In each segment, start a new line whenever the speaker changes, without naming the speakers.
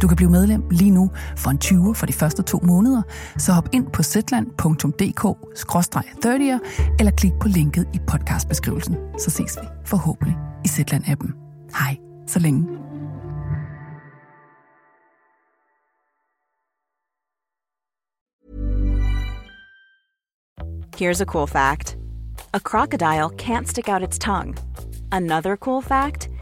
Du kan blive medlem lige nu for en 20 for de første to måneder, så hop ind på zetland.dk-30'er eller klik på linket i podcastbeskrivelsen. Så ses vi forhåbentlig i Zetland-appen. Hej, så længe.
Here's a cool fact a crocodile can't stick out its tongue. Another cool fact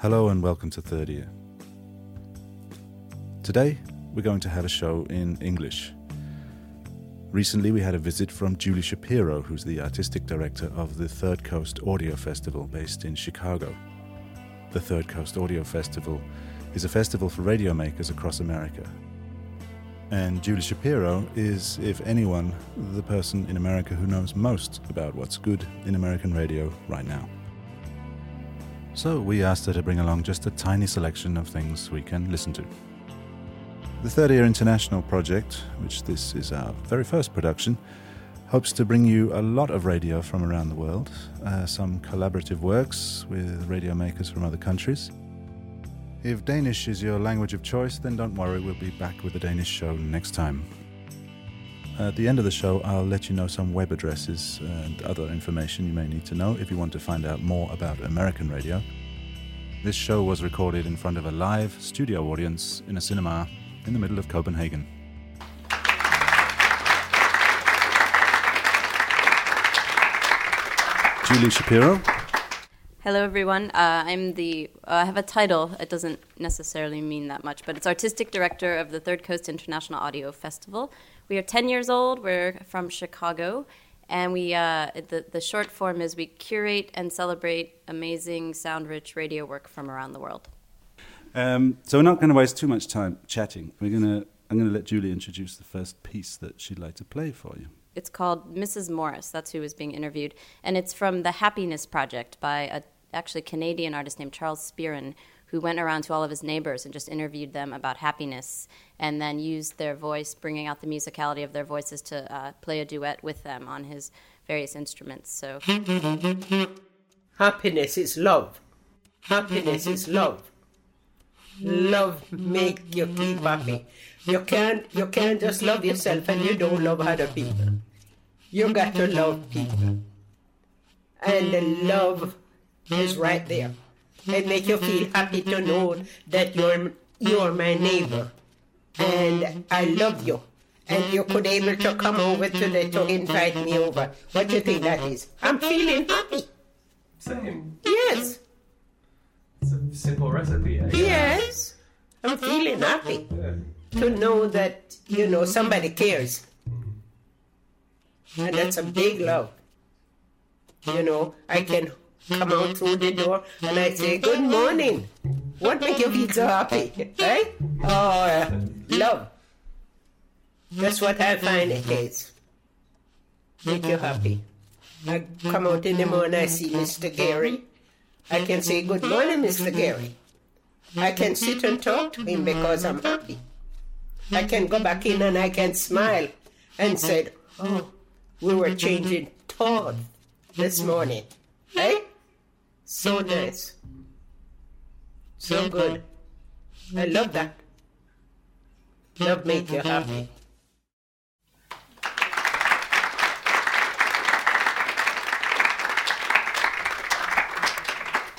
Hello and welcome to Third Ear. Today, we're going to have a show in English. Recently, we had a visit from Julie Shapiro, who's the artistic director of the Third Coast Audio Festival based in Chicago. The Third Coast Audio Festival is a festival for radio makers across America. And Julie Shapiro is, if anyone, the person in America who knows most about what's good in American radio right now. So we asked her to bring along just a tiny selection of things we can listen to. The Third Ear International Project, which this is our very first production, hopes to bring you a lot of radio from around the world, uh, some collaborative works with radio makers from other countries. If Danish is your language of choice, then don't worry, we'll be back with a Danish show next time. At the end of the show, I'll let you know some web addresses and other information you may need to know if you want to find out more about American radio. This show was recorded in front of a live studio audience in a cinema in the middle of Copenhagen. Julie Shapiro.
Hello, everyone. Uh, I'm the. Uh, I have a title. It doesn't necessarily mean that much, but it's artistic director of the Third Coast International Audio Festival. We are 10 years old. We're from Chicago, and we. Uh, the the short form is we curate and celebrate amazing, sound-rich radio work from around the world.
Um, so we're not going to waste too much time chatting. We're going to. I'm going to let Julie introduce the first piece that she'd like to play for you.
It's called Mrs. Morris. That's who was being interviewed, and it's from the Happiness Project by a actually Canadian artist named Charles Spearin, who went around to all of his neighbors and just interviewed them about happiness, and then used their voice, bringing out the musicality of their voices, to uh, play a duet with them on his various instruments. So
Happiness is love. Happiness is love. Love make you keep happy. You can't you can't just love yourself and you don't love other people. You got to love people. And the love is right there. It make you feel happy to know that you're you're my neighbor. And I love you. And you could able to come over today to invite me over. What do you think that is? I'm feeling happy.
Same.
Yes.
It's a simple recipe.
Yes. I'm feeling happy to know that, you know, somebody cares. And that's a big love. You know, I can come out through the door and I say, Good morning. What make you feel so happy? Eh? Oh, uh, love. That's what I find it is. Make you happy. I come out in the morning, I see Mr. Gary. I can say, Good morning, Mr. Gary. I can sit and talk to him because I'm happy. I can go back in and I can smile and say, Oh, we were changing thoughts this morning. Eh? So nice. So good. I love that. Love make you happy.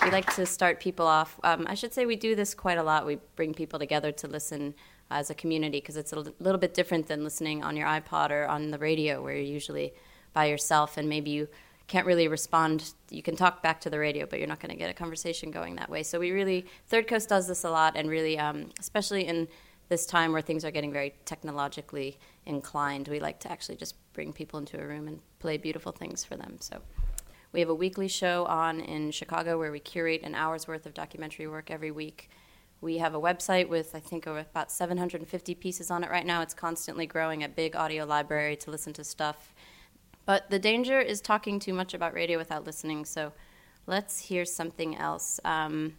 We like to start people off. Um, I should say we do this quite a lot. We bring people together to listen as a community because it's a l- little bit different than listening on your iPod or on the radio, where you're usually by yourself and maybe you can't really respond. You can talk back to the radio, but you're not going to get a conversation going that way. So we really, Third Coast does this a lot, and really, um, especially in this time where things are getting very technologically inclined, we like to actually just bring people into a room and play beautiful things for them. So. We have a weekly show on in Chicago where we curate an hour's worth of documentary work every week. We have a website with, I think, about 750 pieces on it right now. It's constantly growing, a big audio library to listen to stuff. But the danger is talking too much about radio without listening, so let's hear something else um,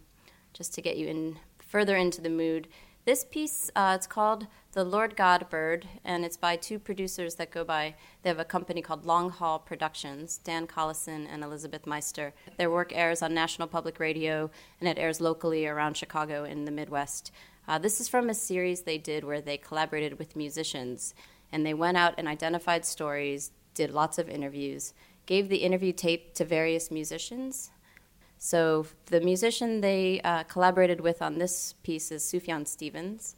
just to get you in further into the mood. This piece, uh, it's called The Lord God Bird, and it's by two producers that go by, they have a company called Long Haul Productions, Dan Collison and Elizabeth Meister. Their work airs on National Public Radio, and it airs locally around Chicago in the Midwest. Uh, this is from a series they did where they collaborated with musicians, and they went out and identified stories, did lots of interviews, gave the interview tape to various musicians, so the musician they uh, collaborated with on this piece is Sufjan Stevens,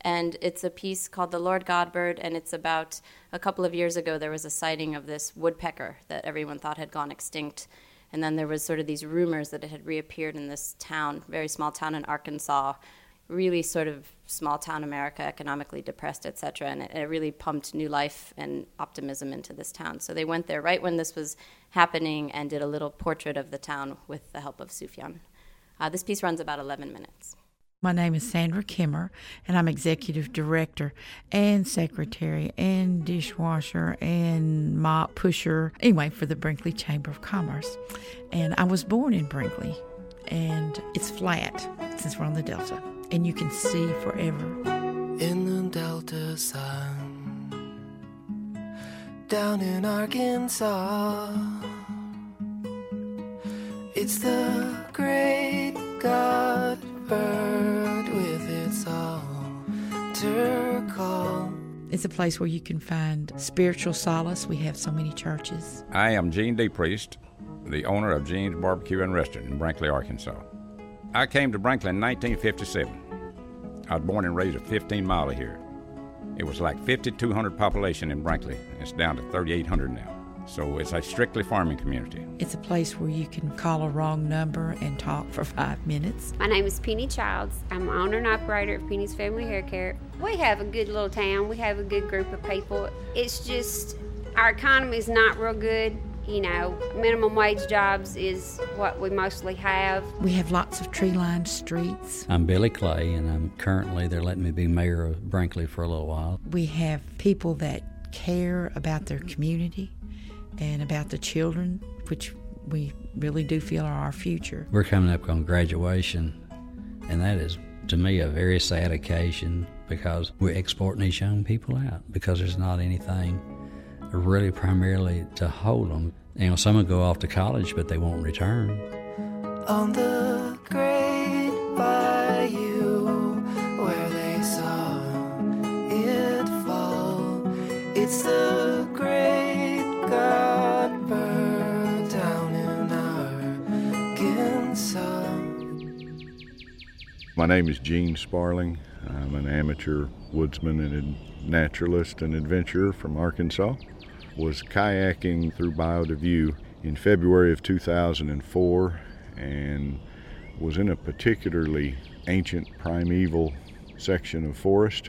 and it's a piece called "The Lord Godbird," and it's about a couple of years ago there was a sighting of this woodpecker that everyone thought had gone extinct, and then there was sort of these rumors that it had reappeared in this town, very small town in Arkansas, really sort of small town America, economically depressed, et cetera, and it, it really pumped new life and optimism into this town. So they went there right when this was happening and did a little portrait of the town with the help of Sufjan. Uh, this piece runs about 11 minutes.
My name is Sandra Kimmer, and I'm executive director and secretary and dishwasher and mop pusher, anyway, for the Brinkley Chamber of Commerce. And I was born in Brinkley, and it's flat since we're on the Delta, and you can see forever.
In the Delta sun, down in Arkansas, it's the great God bird with its altar call.
It's a place where you can find spiritual solace. We have so many churches.
I am Gene D. Priest, the owner of Gene's Barbecue and Restaurant in Brinkley, Arkansas. I came to Brinkley in 1957. I was born and raised a 15 mile of here. It was like 5,200 population in Brinkley. It's down to 3,800 now. So it's a strictly farming community.
It's a place where you can call a wrong number and talk for five minutes.
My name is Penny Childs. I'm owner and operator of Penny's Family Hair Care. We have a good little town. We have a good group of people. It's just our economy is not real good. You know, minimum wage jobs is what we mostly have.
We have lots of tree lined streets.
I'm Billy Clay, and I'm currently they're letting me be mayor of Brinkley for a little while.
We have people that care about their community and about the children, which we really do feel are our future.
We're coming up on graduation, and that is to me a very sad occasion because we're exporting these young people out because there's not anything really primarily to hold them. You know, some will go off to college, but they won't return.
On the great bayou where they saw it fall, it's the great God bird down in Arkansas.
My name is Gene Sparling. I'm an amateur woodsman and a naturalist and adventurer from Arkansas. Was kayaking through Bayou de View in February of 2004 and was in a particularly ancient primeval section of forest.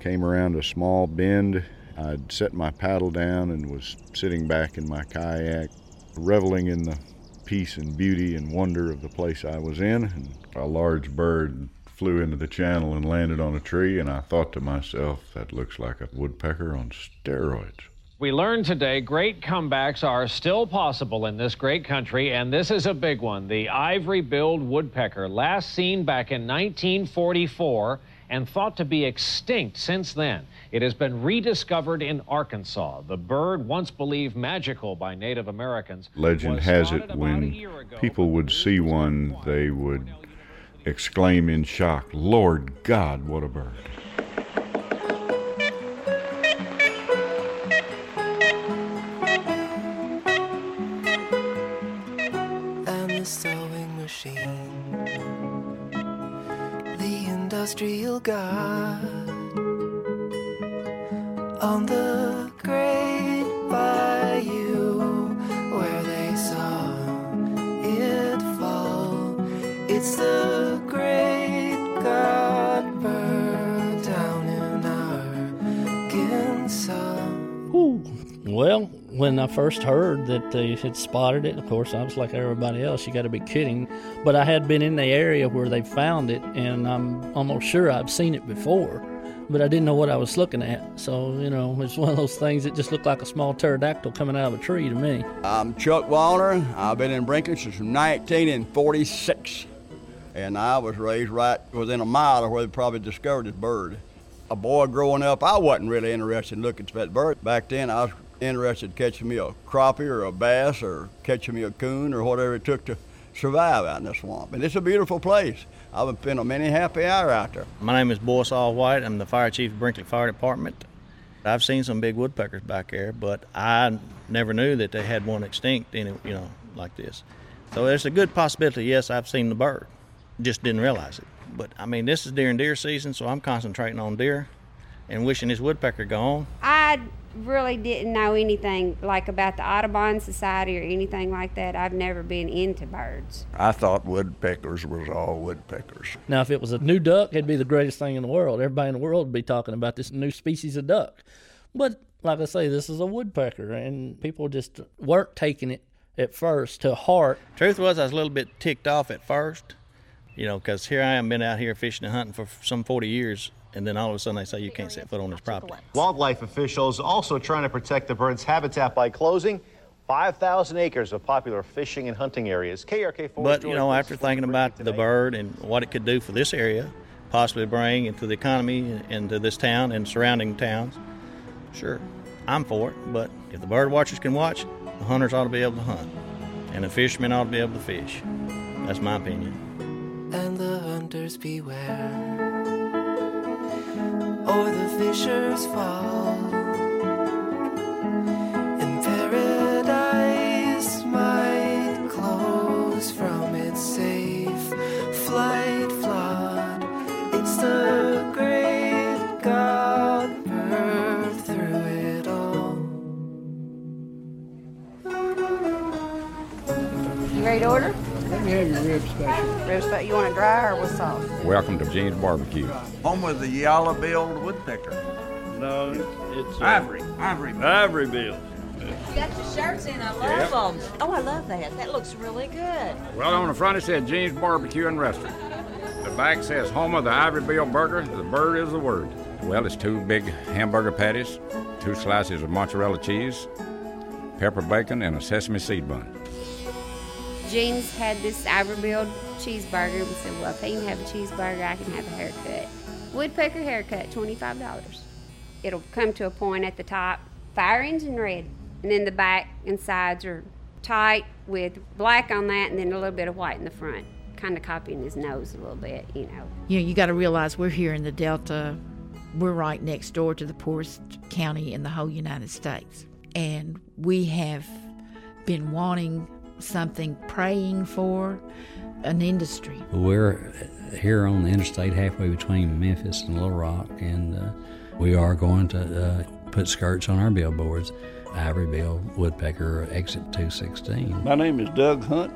Came around a small bend. I'd set my paddle down and was sitting back in my kayak, reveling in the peace and beauty and wonder of the place I was in. And a large bird flew into the channel and landed on a tree, and I thought to myself, that looks like a woodpecker on steroids.
We learned today great comebacks are still possible in this great country, and this is a big one. The ivory billed woodpecker, last seen back in 1944 and thought to be extinct since then. It has been rediscovered in Arkansas. The bird, once believed magical by Native Americans,
Legend has it when
ago
people would see one, they would exclaim in shock, Lord God, what a bird.
Industrial god on the
I first heard that they had spotted it, of course, I was like everybody else, you got to be kidding. But I had been in the area where they found it, and I'm almost sure I've seen it before, but I didn't know what I was looking at. So, you know, it's one of those things that just looked like a small pterodactyl coming out of a tree to me.
I'm Chuck Walner. I've been in Brinkley since 1946, and I was raised right within a mile of where they probably discovered this bird. A boy growing up, I wasn't really interested in looking for that bird. Back then, I was interested in catching me a crappie or a bass or catching me a coon or whatever it took to survive out in the swamp. And it's a beautiful place. I've been a many happy hour out there.
My name is Boyce All White. I'm the fire chief of Brinkley Fire Department. I've seen some big woodpeckers back there, but I never knew that they had one extinct, in, you know, like this. So there's a good possibility. Yes, I've seen the bird, just didn't realize it. But I mean, this is during deer season, so I'm concentrating on deer, and wishing this woodpecker gone.
I really didn't know anything like about the Audubon Society or anything like that. I've never been into birds.
I thought woodpeckers was all woodpeckers.
Now, if it was a new duck, it'd be the greatest thing in the world. Everybody in the world would be talking about this new species of duck. But like I say, this is a woodpecker, and people just weren't taking it at first to heart.
Truth was, I was a little bit ticked off at first, you know, because here I am, been out here fishing and hunting for some 40 years, and then all of a sudden they say you can't set foot on this property.
Wildlife officials also trying to protect the bird's habitat by closing 5,000 acres of popular fishing and hunting areas. KARK 4.
But you know, after thinking about the bird and what it could do for this area, possibly bring into the economy and to this town and surrounding towns, sure, I'm for it. But if the bird watchers can watch, the hunters ought to be able to hunt, and the fishermen ought to be able to fish. That's my opinion.
and the hunters beware, or the fishers fall. And might close from its safe flight. It's the great God through it all.
You ready to order?
Let me have your rib special.
Rib special. You want it dry or with sauce?
Welcome to Gene's Barbecue.
Home of the yellow-billed woodpecker.
No, it's uh,
Ivory, ivory.
Ivory bill.
You got your shirts in. I love
Yep.
them. Oh, I love that. That looks really good.
Well, on the front it said Gene's Barbecue and Restaurant. The back says home of the Ivory Bill Burger. The bird is the word. Well, it's two big hamburger patties, two slices of mozzarella cheese, pepper bacon, and a sesame seed bun.
Gene's had this Ivory-billed cheeseburger and said, well, if he can have a cheeseburger, I can have a haircut. Woodpecker haircut, $25. It'll come to a point at the top, fire engine red, and then the back and sides are tight with black on that and then a little bit of white in the front, kind of copying his nose a little bit, you know.
Know, you got to realize we're here in the Delta. We're right next door to the poorest county in the whole United States. And we have been wanting something, praying for an industry.
We're here on the interstate halfway between Memphis and Little Rock, and uh, we are going to uh, put skirts on our billboards. Ivory Bill Woodpecker Exit 216.
My name is Doug Hunt.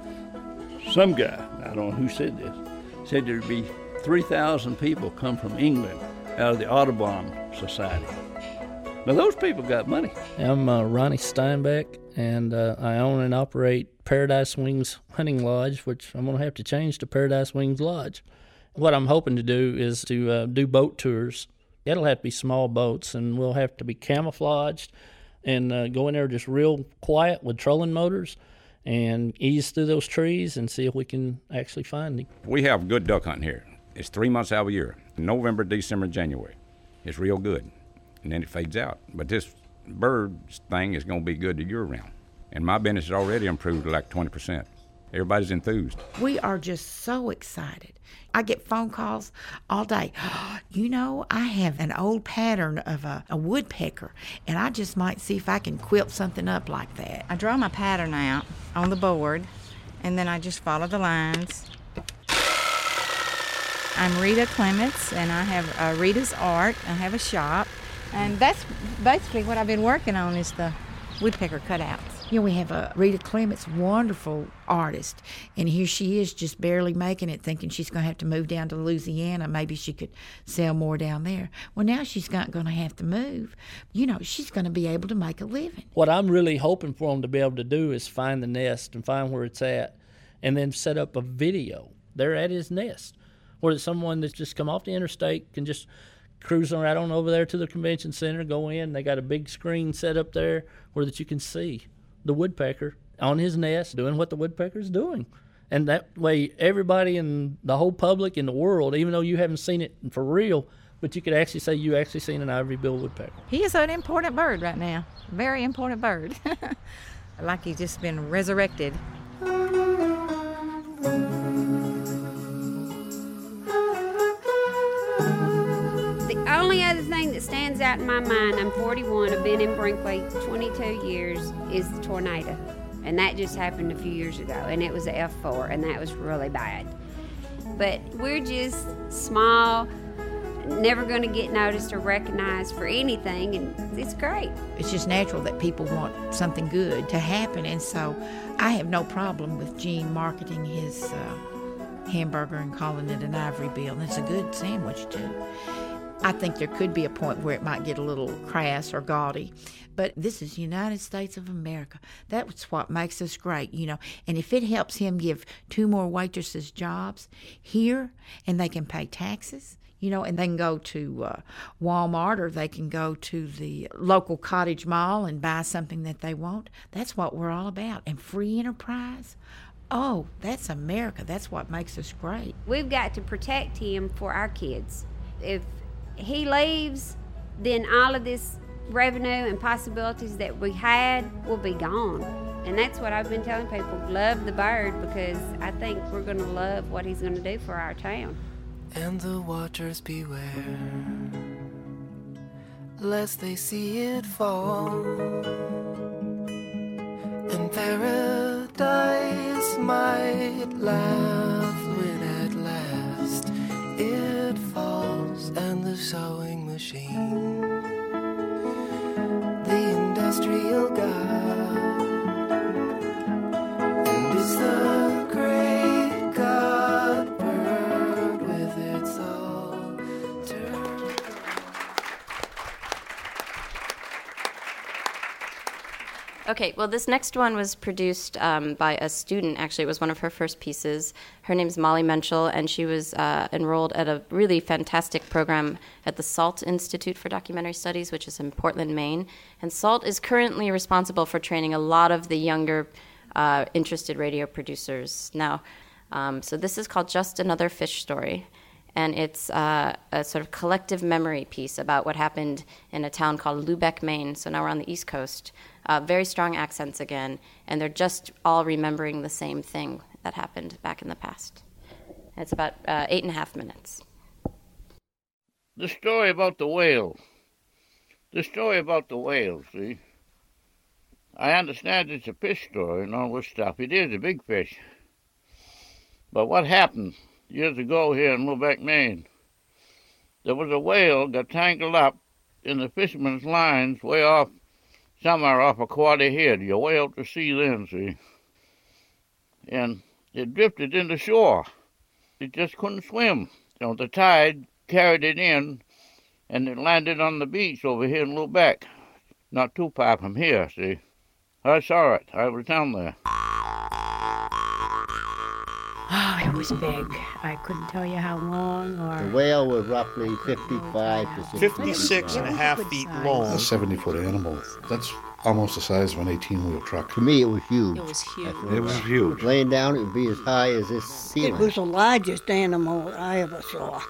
Some guy, I don't know who said this, said there'd be 3,000 people come from England out of the Audubon Society. Now, those people got money.
I'm uh, Ronnie Steinbeck, and uh, I own and operate Paradise Wings Hunting Lodge, which I'm going to have to change to Paradise Wings Lodge. What I'm hoping to do is to uh, do boat tours. It'll have to be small boats, and we'll have to be camouflaged and uh, go in there just real quiet with trolling motors and ease through those trees and see if we can actually find him.
We have good duck hunting here. It's three months out of the year November, December, January. It's real good. And then it fades out. But this bird thing is going to be good to year round. And my business has already improved to like 20%. Everybody's enthused.
We are just so excited. I get phone calls all day. You know, I have an old pattern of a, a woodpecker, and I just might see if I can quilt something up like that.
I draw my pattern out on the board, and then I just follow the lines. I'm Rita Clements, and I have uh, Rita's Art. I have a shop, and that's basically what I've been working on is the woodpecker cutouts.
You know, we have a Rita Clements, wonderful artist, and here she is just barely making it, thinking she's going to have to move down to Louisiana. Maybe she could sell more down there. Well, now she's not going to have to move. You know, she's going to be able to make a living.
What I'm really hoping for them to be able to do is find the nest and find where it's at, and then set up a video. They're at his nest, where someone that's just come off the interstate can just cruise right on over there to the convention center, go in. They got a big screen set up there where that you can see the woodpecker on his nest doing what the woodpecker's doing. And that way, everybody in the whole public in the world, even though you haven't seen it for real, but you could actually say you actually seen an ivory-billed woodpecker.
He is an important bird right now. Very important bird. like he's just been resurrected.
Only other thing that stands out in my mind, I'm 41, I've been in Brinkley 22 years, is the tornado. And that just happened a few years ago, and it was a F4, and that was really bad. But we're just small, never going to get noticed or recognized for anything, and it's great.
It's just natural that people want something good to happen, and so I have no problem with Gene marketing his uh, hamburger and calling it an ivory bill. And it's a good sandwich too. I think there could be a point where it might get a little crass or gaudy, but this is United States of America. That's what makes us great, you know. And if it helps him give two more waitresses jobs here, and they can pay taxes, you know, and they can go to uh, Walmart or they can go to the local cottage mall and buy something that they want. That's what we're all about. And free enterprise. Oh, that's America. That's what makes us great.
We've got to protect him for our kids. If he leaves, then all of this revenue and possibilities that we had will be gone. And that's what I've been telling people love the bird because I think we're going to love what he's going to do for our town.
and the watchers beware, lest they see it fall. And paradise might laugh when at last it falls, sewing machine, the industrial god, and it's the
Okay, well, this next one was produced um, by a student. Actually, it was one of her first pieces. Her name's Molly Menschel, and she was uh, enrolled at a really fantastic program at the SALT Institute for Documentary Studies, which is in Portland, Maine. And SALT is currently responsible for training a lot of the younger uh, interested radio producers now. Um, so this is called Just Another Fish Story and it's uh, a sort of collective memory piece about what happened in a town called Lubec, Maine. So now we're on the East Coast. Uh, very strong accents again, and they're just all remembering the same thing that happened back in the past. It's about uh, eight and a half minutes.
The story about the whale. The story about the whale, see? I understand it's a fish story and all this stuff. It is a big fish. But what happened years ago here in Lubec, Maine? There was a whale got tangled up in the fishermen's lines way off, somewhere off a Quoddy Head. You're way out to sea then, see? And it drifted into shore. It just couldn't swim. So the tide carried it in, and it landed on the beach over here in Lubec, not too far from here, see? I saw it. I was down there.
Was big. I couldn't tell you how long or.
The whale was roughly 55 to 60
56 and a half feet long.
A 70 foot animal. That's almost the size of an 18 wheel truck.
To me, it was huge.
It was huge.
It was huge.
Laying down, it would be as high as this ceiling.
It was the largest animal I ever saw.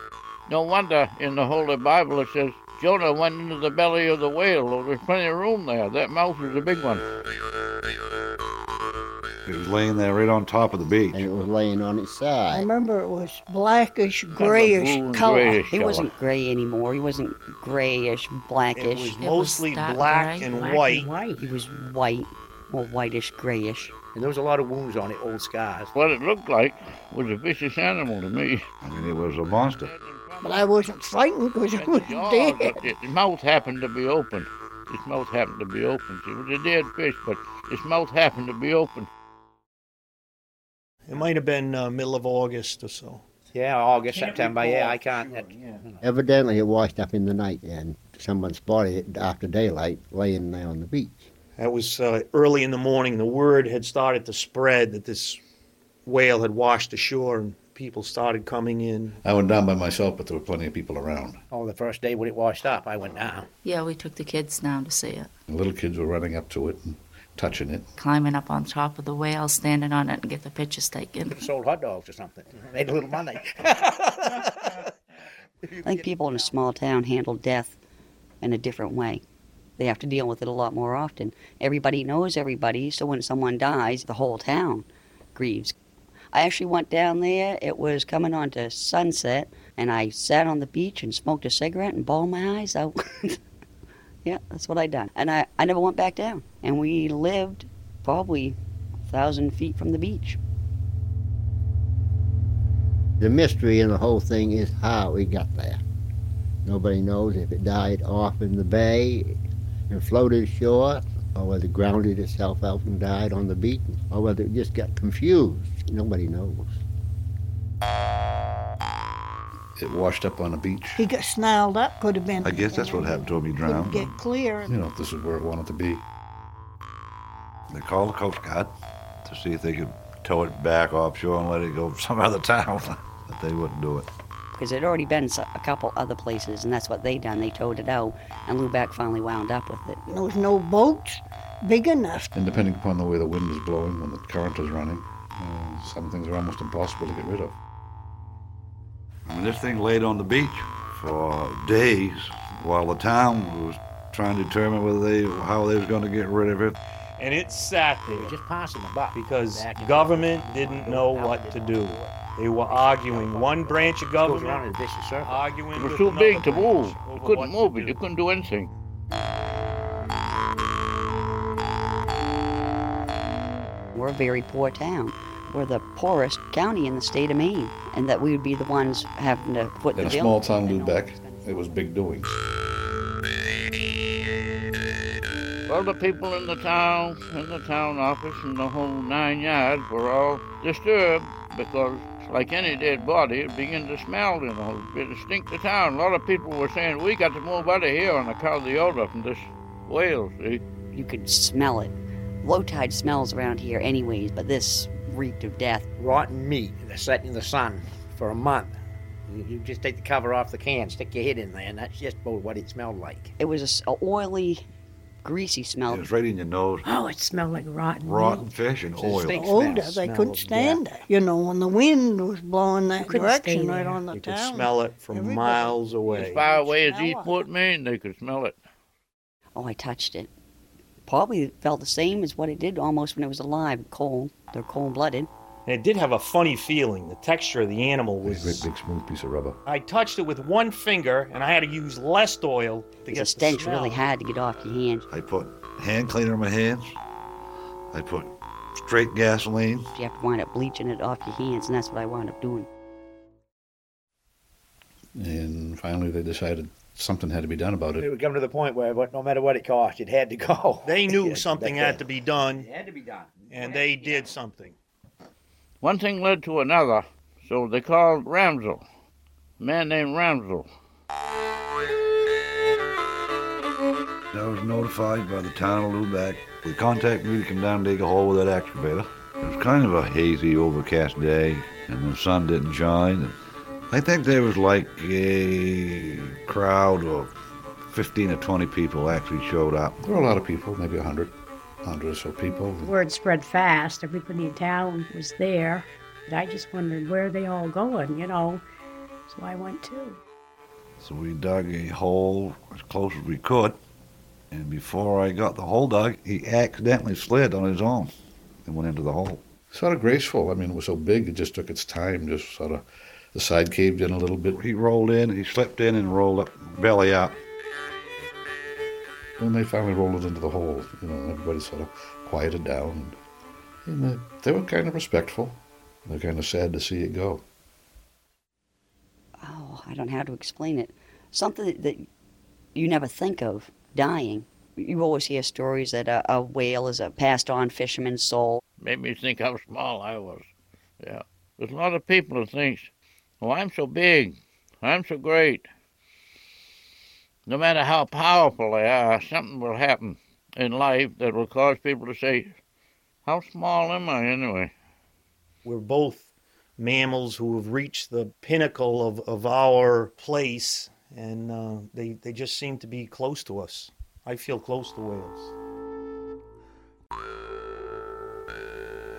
No wonder in the Holy Bible it says Jonah went into the belly of the whale. There's plenty of room there. That mouth was a big one.
It was laying there right on top of the beach.
And it was laying on its side.
I remember it was blackish, grayish color.
grayish
He
color.
wasn't gray anymore. He wasn't grayish, blackish.
It was mostly black and white.
He was white, or whitish, grayish.
And there was a lot of wounds on it, old scars.
What it looked like was a vicious animal to me.
I mean, it was a monster.
But I wasn't frightened because it was
Jaws,
dead.
Its mouth happened to be open. Its mouth happened to be open. It was a dead fish, but its mouth happened to be open.
It might have been uh, middle of August or so.
Yeah, August, September. Yeah, I can't. That,
Evidently, it washed up in the night, and someone spotted it after daylight laying there on the beach.
That was uh, early in the morning. The word had started to spread that this whale had washed ashore, and people started coming in.
I went down by myself, but there were plenty of people around.
oh, the first day when it washed up, I went down.
Yeah, we took the kids down to see it.
The little kids were running up to it and touching it.
Climbing up on top of the whale, standing on it, and get the pictures taken.
Sold hot dogs or something. Made a little money.
I think people in a small town handle death in a different way. They have to deal with it a lot more often. Everybody knows everybody, so when someone dies, the whole town grieves. I actually went down there. It was coming on to sunset, and I sat on the beach and smoked a cigarette and bawled my eyes out. yeah, that's what I done. And I, I never went back down. And we lived probably a thousand feet from the beach.
The mystery in the whole thing is how it got there. Nobody knows if it died off in the bay and floated ashore, or whether it grounded itself out and died on the beach, or whether it just got confused. Nobody knows.
It washed up on a beach.
He got snarled up, could have been.
I guess that's what happened to him. He
Couldn't
drowned.
get clear.
You know, this is where it wanted to be.
They called the Coast Guard to see if they could tow it back offshore and let it go some other town, but they wouldn't do it.
because it had already been a couple other places, and that's what they done. They towed it out, and Lubec finally wound up with it.
There was no boats big enough.
And depending upon the way the wind is blowing, when the current is running, uh, some things are almost impossible to get rid of.
I mean, this thing laid on the beach for days while the town was trying to determine whether they how they was going to get rid of it.
And it sat there
Just passing the buck.
because government didn't know what to do. They were arguing. One branch of
Goes around in
government
a vicious
arguing
It was too big to move. You couldn't move it. You couldn't do anything.
We're a very poor town. We're the poorest county in the state of Maine, and that we would be the ones having to foot
In
the
a
bill.
small town, Lubec, it was big doings.
Well, the people in the town, in the town office, and the whole nine yards were all disturbed because, like any dead body, it began to smell, you know, it stink the town. A lot of people were saying, we got to move out of here on account of the odor from this whale, see?
You could smell it. Low tide smells around here, anyways, but this reeked of death.
Rotten meat that sat in the sun for a month. You, you just take the cover off the can, stick your head in there, and that's just about what it smelled like.
It was a s- a oily, greasy smell.
It was right in your nose.
Oh, it smelled like rotten.
Rotten
meat.
fish and oil.
stink
Older,
smell.
they
Smell
couldn't stand
death.
it. You know, when the wind was blowing that direction right on the
You could smell it from
Everybody-
miles away.
As far away as
Smell it.
Eastport, Maine, they could smell it.
Oh, I touched it. Probably felt the same as what it did almost when it was alive, cold. They're cold blooded.
And it did have a funny feeling. The texture of the animal was
A great big smooth piece of rubber.
I touched it with one finger, and I had to use less oil to
The
get the
stench
smell.
really hard to get off your hands.
I put hand cleaner on my hands. I put straight gasoline.
You have to wind up bleaching it off your hands, and that's what I wound up doing.
And finally, they decided something had to be done about
It
it.
would come to the point where, no matter what it cost, it had to go.
They knew
Yeah,
something had to be done,
It had to be done
and they did something.
One thing led to another, so they called Ramsel, a man named Ramsel.
I was notified by the town of Lubec. They contacted me to come down to Eagle Hall with that excavator. It was kind of a hazy, overcast day, and the sun didn't shine. I think there was like a crowd of 15 or 20 people actually showed up.
There were a lot of people, maybe 100 hundreds of people.
Word spread fast. Everybody in town was there. And I just wondered where they all going, you know. So I went too.
So we dug a hole as close as we could. And before I got the hole dug, he accidentally slid on his own and went into the hole.
Sort of graceful. I mean, it was so big, it just took its time, just sort of the side caved in a little bit.
He rolled in, he slipped in and rolled up, belly up.
When they finally rolled it into the hole, you know, everybody sort of quieted down. And, and they, they were kind of respectful. They're kind of sad to see it go.
Oh, I don't know how to explain it. Something that, that you never think of dying. You always hear stories that a, a whale is a passed on fisherman's soul.
Made me think how small I was. Yeah. There's a lot of people that think, oh, I'm so big. I'm so great. No matter how powerful they are, something will happen in life that will cause people to say, how small am I anyway?
We're both mammals who have reached the pinnacle of, of our place, and uh, they, they just seem to be close to us. I feel close to whales.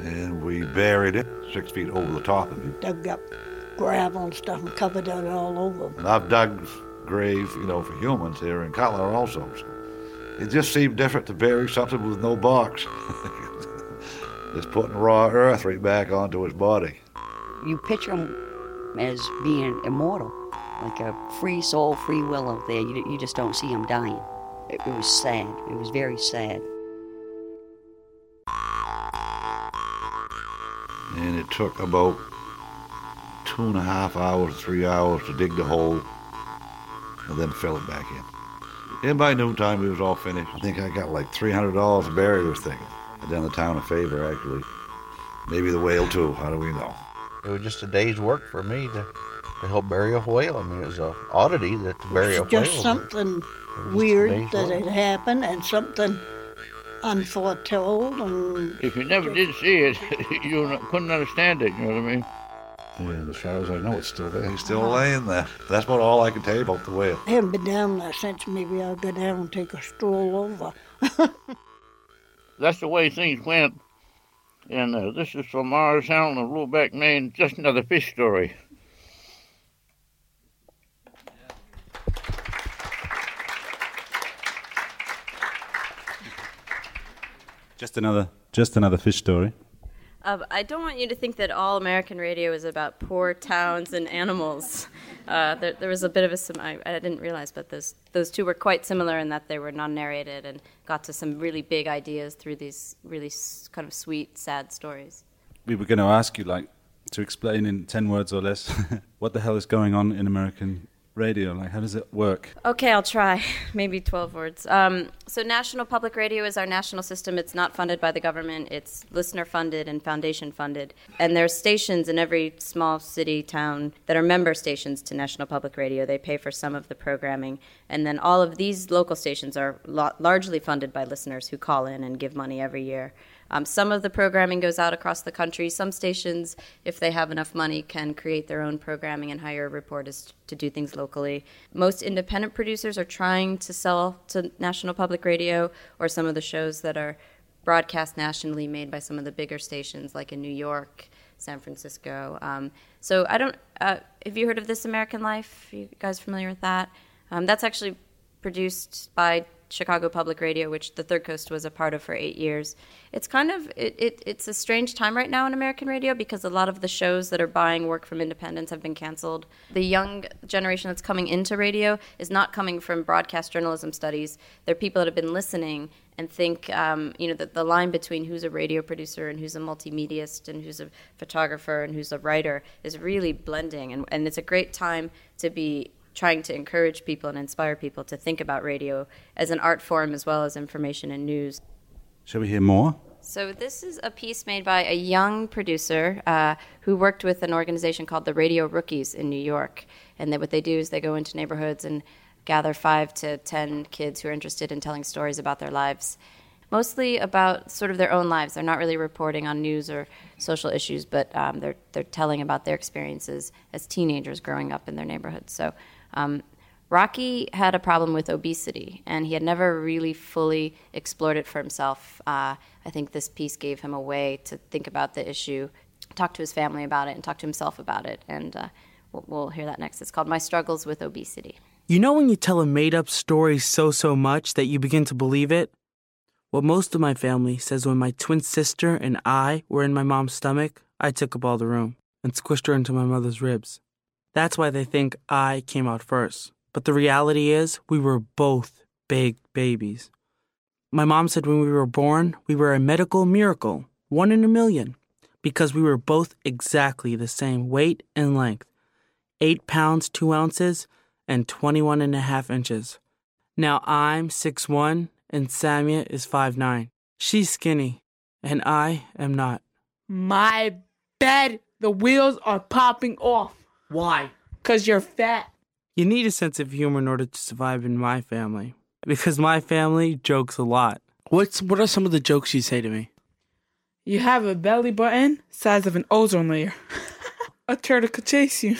And we buried it six feet over the top of it.
Dug up gravel and stuff and covered it all over.
And I've dug graves, you know, for humans here in Cutler also. So it just seemed different to bury something with no box. just putting raw earth right back onto his body.
You picture him as being immortal, like a free soul, free will out there. You, you just don't see him dying. It, it was sad. It was very sad.
And it took about two and a half hours, three hours to dig the hole and then fill it back in. And by noontime, it was all finished. I think I got like $300 to bury this thing. I done the town a favor, actually. Maybe the whale, too. How do we know?
It was just a day's work for me to, to help bury a whale. I mean, it was a oddity that to bury a whale.
just something
just
weird
amazing.
that had happened and something unforetold and
If you never did see it, you couldn't understand it, you know what I mean?
Yeah, the shadows. I know, it's still there.
He's still laying there. That's about all I can tell you about the whale.
I haven't been down there since. Maybe I'll go down and take a stroll over.
That's the way things went. And uh, this is from Mars Allen of Lubec, Maine. Just another fish story.
Just another, just another fish story.
Uh, I don't want you to think that all American radio is about poor towns and animals. Uh, there, there was a bit of a sim- I, I didn't realize, but those those two were quite similar in that they were non-narrated and got to some really big ideas through these really s- kind of sweet, sad stories.
We were going to ask you, like, to explain in ten words or less, what the hell is going on in American radio? Like, how does it work?
Okay, I'll try. Maybe 12 words. Um, so, National Public Radio is our national system. It's not funded by the government, it's listener funded and foundation funded. And there are stations in every small city, town that are member stations to National Public Radio. They pay for some of the programming. And then all of these local stations are lo- largely funded by listeners who call in and give money every year. Um, some of the programming goes out across the country. Some stations, if they have enough money, can create their own programming and hire reporters to do things locally. Most independent producers are trying to sell to National Public Radio or some of the shows that are broadcast nationally made by some of the bigger stations, like in New York, San Francisco. Um, so I don't. Uh, have you heard of This American Life? you guys familiar with that? Um, that's actually produced by Chicago Public Radio, which the Third Coast was a part of for eight years. It's kind of it, it, it's a strange time right now in American radio because a lot of the shows that are buying work from independents have been canceled. The young generation that's coming into radio is not coming from broadcast journalism studies. They're people that have been listening and think um, you know that the line between who's a radio producer and who's a multimediaist and who's a photographer and who's a writer is really blending and, and it's a great time to be trying to encourage people and inspire people to think about radio as an art form as well as information and news.
Shall we hear more?
So, this is a piece made by a young producer uh, who worked with an organization called the Radio Rookies in New York. And then what they do is they go into neighborhoods and gather five to ten kids who are interested in telling stories about their lives. Mostly about sort of their own lives. They're not really reporting on news or social issues, but um, they're they're telling about their experiences as teenagers growing up in their neighborhoods. So um, Rocky had a problem with obesity, and he had never really fully explored it for himself. Uh, I think this piece gave him a way to think about the issue, talk to his family about it, and talk to himself about it. And uh, we'll, we'll hear that next. It's called My Struggles with Obesity.
You know when you tell a made up story so, so much that you begin to believe it? What most of my family says when my twin sister and I were in my mom's stomach, I took up all the room and squished her into my mother's ribs. That's why they think I came out first. But the reality is, we were both big babies. My mom said when we were born, we were a medical miracle, one in a million, because we were both exactly the same weight and length 8 pounds, 2 ounces, and 21 and a half inches. Now I'm 6'1 and Samia is 5'9. She's skinny, and I am not.
My bed, the wheels are popping off.
Why?
Because you're fat.
You need a sense of humor in order to survive in my family, because my family jokes a lot. What's what are some of the jokes you say to me?
You have a belly button size of an ozone layer. a turtle could chase you.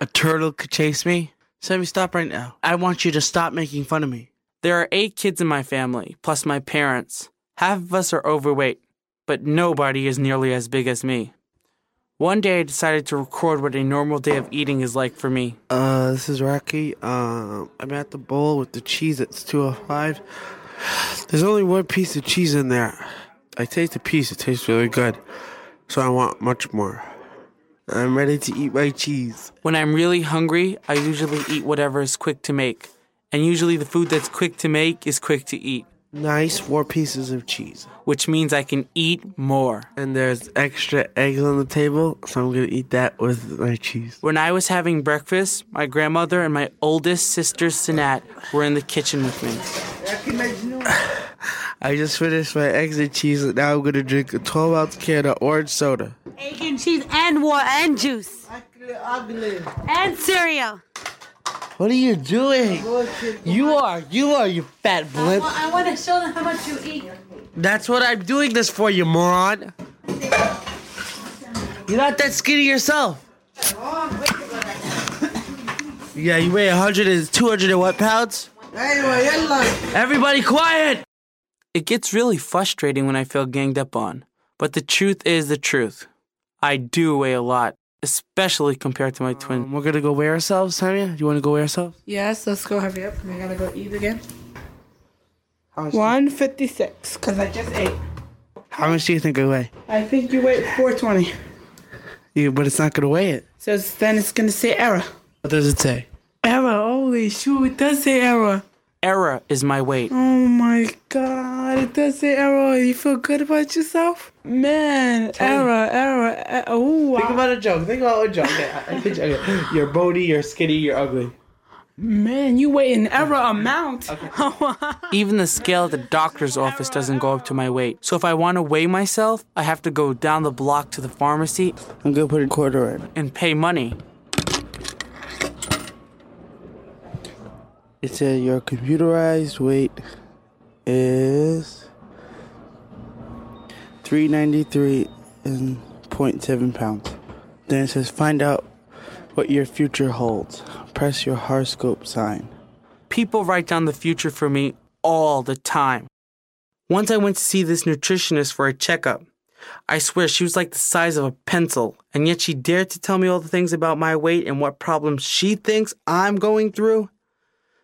A turtle could chase me? Sammy, stop right now. I want you to stop making fun of me. There are eight kids in my family, plus my parents. Half of us are overweight, but nobody is nearly as big as me. One day I decided to record what a normal day of eating is like for me.
Uh, this is Rocky. Um, I'm at the bowl with the cheese. It's 205. There's only one piece of cheese in there. I taste a piece. It tastes really good. So I want much more. I'm ready to eat my cheese.
When I'm really hungry, I usually eat whatever is quick to make. And usually the food that's quick to make is quick to eat.
Nice four pieces of cheese.
Which means I can eat more.
And there's extra eggs on the table, so I'm gonna eat that with my cheese.
When I was having breakfast, my grandmother and my oldest sister, Sinat, were in the kitchen with me.
I just finished my eggs and cheese, and now I'm gonna drink a 12 ounce can of orange soda.
Egg and cheese and water and juice. And cereal.
What are you doing? You are, you are, you fat blimp.
I want to show them how much you eat.
That's what I'm doing this for, you moron. You're not that skinny yourself. Yeah, you weigh 100 and 200 and what pounds? Everybody quiet!
It gets really frustrating when I feel ganged up on. But the truth is the truth. I do weigh a lot, especially compared to my twin.
Um, we're gonna go weigh ourselves, Tanya. You wanna go weigh ourselves?
Yes, let's go hurry up. We gotta go eat again. 156, because I just ate.
How much do you think I weigh?
I think you weigh 420.
Yeah, but it's not gonna weigh it.
So then it's gonna say error.
What does it say?
Error, holy shoot, it does say error.
Error is my weight.
Oh my god, it does say error. You feel good about yourself? Man, error, error, error. Oh,
Think about a joke. Think about a joke. Okay, okay. You're bony, you're skinny, you're ugly.
Man, you weigh an error amount.
Even the scale at the doctor's office doesn't go up to my weight. So if I want to weigh myself, I have to go down the block to the pharmacy
I'm gonna put a quarter in.
and pay money.
It said your computerized weight is 393 and 0.7 pounds. Then it says find out what your future holds. Press your horoscope sign.
People write down the future for me all the time. Once I went to see this nutritionist for a checkup. I swear she was like the size of a pencil, and yet she dared to tell me all the things about my weight and what problems she thinks I'm going through.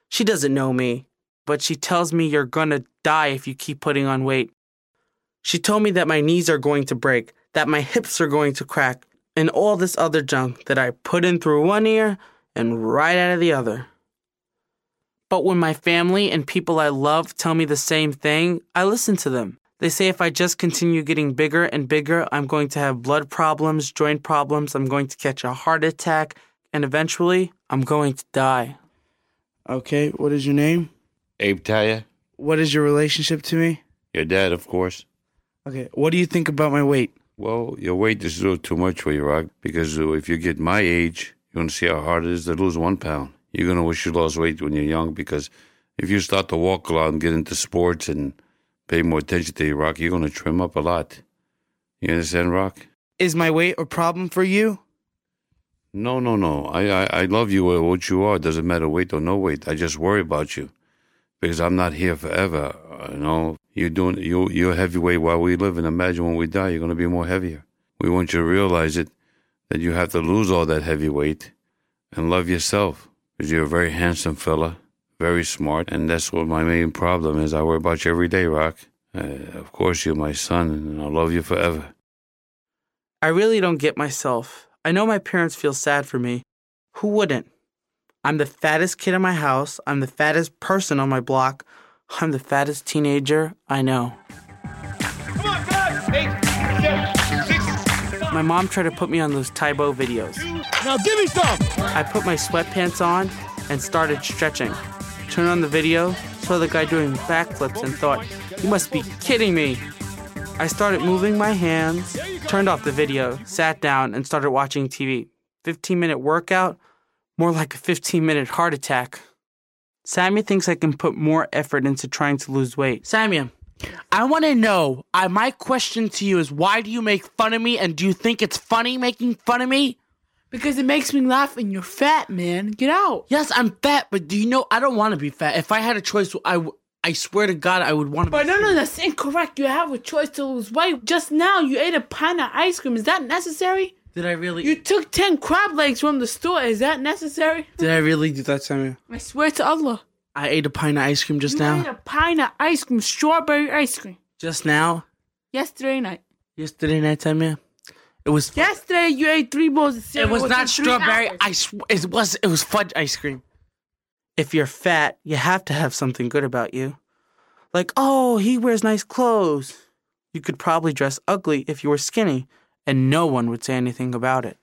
She doesn't know me, but she tells me you're gonna die if you keep putting on weight. She told me that my knees are going to break, that my hips are going to crack, and all this other junk that I put in through one ear and right out of the other. But when my family and people I love tell me the same thing, I listen to them. They say if I just continue getting bigger and bigger, I'm going to have blood problems, joint problems, I'm going to catch a heart attack, and eventually, I'm going to die.
Okay, what is your name?
Abe Taya,
What is your relationship to me?
your dad, of course.
Okay, what do you think about my weight?
Well, your weight is a little too much for you, Rock, because uh, if you get my age, you're going to see how hard it is to lose one pound. You're going to wish you lost weight when you're young because if you start to walk a lot and get into sports and pay more attention to your Rock, you're going to trim up a lot. You understand, Rock?
Is my weight a problem for you?
No, no, no. I, I, I love you uh, what you are. It doesn't matter weight or no weight. I just worry about you because I'm not here forever. You know, you're doing you you're heavyweight while we live, and imagine when we die, you're going to be more heavier. We want you to realize it that you have to lose all that heavy weight and love yourself because you're a very handsome fella, very smart, and that's what my main problem is. I worry about you every day, Rock. Uh, of course, you're my son, and I'll love you forever.
I really don't get myself. I know my parents feel sad for me. Who wouldn't? I'm the fattest kid in my house. I'm the fattest person on my block. I'm the fattest teenager I know. My mom tried to put me on those Tae Bo videos.
Now give me some!
I put my sweatpants on and started stretching. Turned on the video, saw the guy doing backflips, and thought, you must be kidding me. I started moving my hands, turned off the video, sat down, and started watching TV. 15 minute workout, more like a 15 minute heart attack. Sammy thinks I can put more effort into trying to lose weight.
Sammy, I want to know. I, my question to you is why do you make fun of me and do you think it's funny making fun of me?
Because it makes me laugh and you're fat, man. Get out.
Yes, I'm fat, but do you know I don't want to be fat. If I had a choice, I, I swear to God, I would want to
But no, no, that's incorrect. You have a choice to lose weight. Just now, you ate a pint of ice cream. Is that necessary?
Did I really?
You took 10 crab legs from the store. Is that necessary?
Did I really do that, Sammy?
I swear to Allah.
I ate a pint of ice cream just
you
now.
ate a pint of ice cream, strawberry ice cream,
Just now?
yesterday night.
Yesterday night, Sammy? It was.
Yesterday, you ate three bowls of cereal.
It
was
not strawberry. I sw- it was. It was fudge ice cream.
If you're fat, you have to have something good about you. Like, oh, he wears nice clothes. You could probably dress ugly if you were skinny, and no one would say anything about it.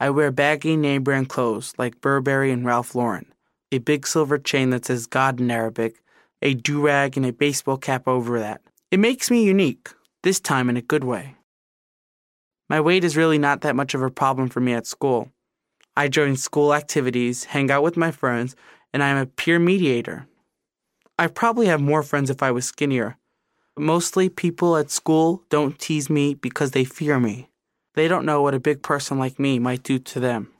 I wear baggy name brand clothes like Burberry and Ralph Lauren, a big silver chain that says God in Arabic, a do rag, and a baseball cap over that. It makes me unique, this time in a good way. My weight is really not that much of a problem for me at school. I join school activities, hang out with my friends, and I am a peer mediator. I probably have more friends if I was skinnier. Mostly people at school don't tease me because they fear me. They don't know what a big person like me might do to them.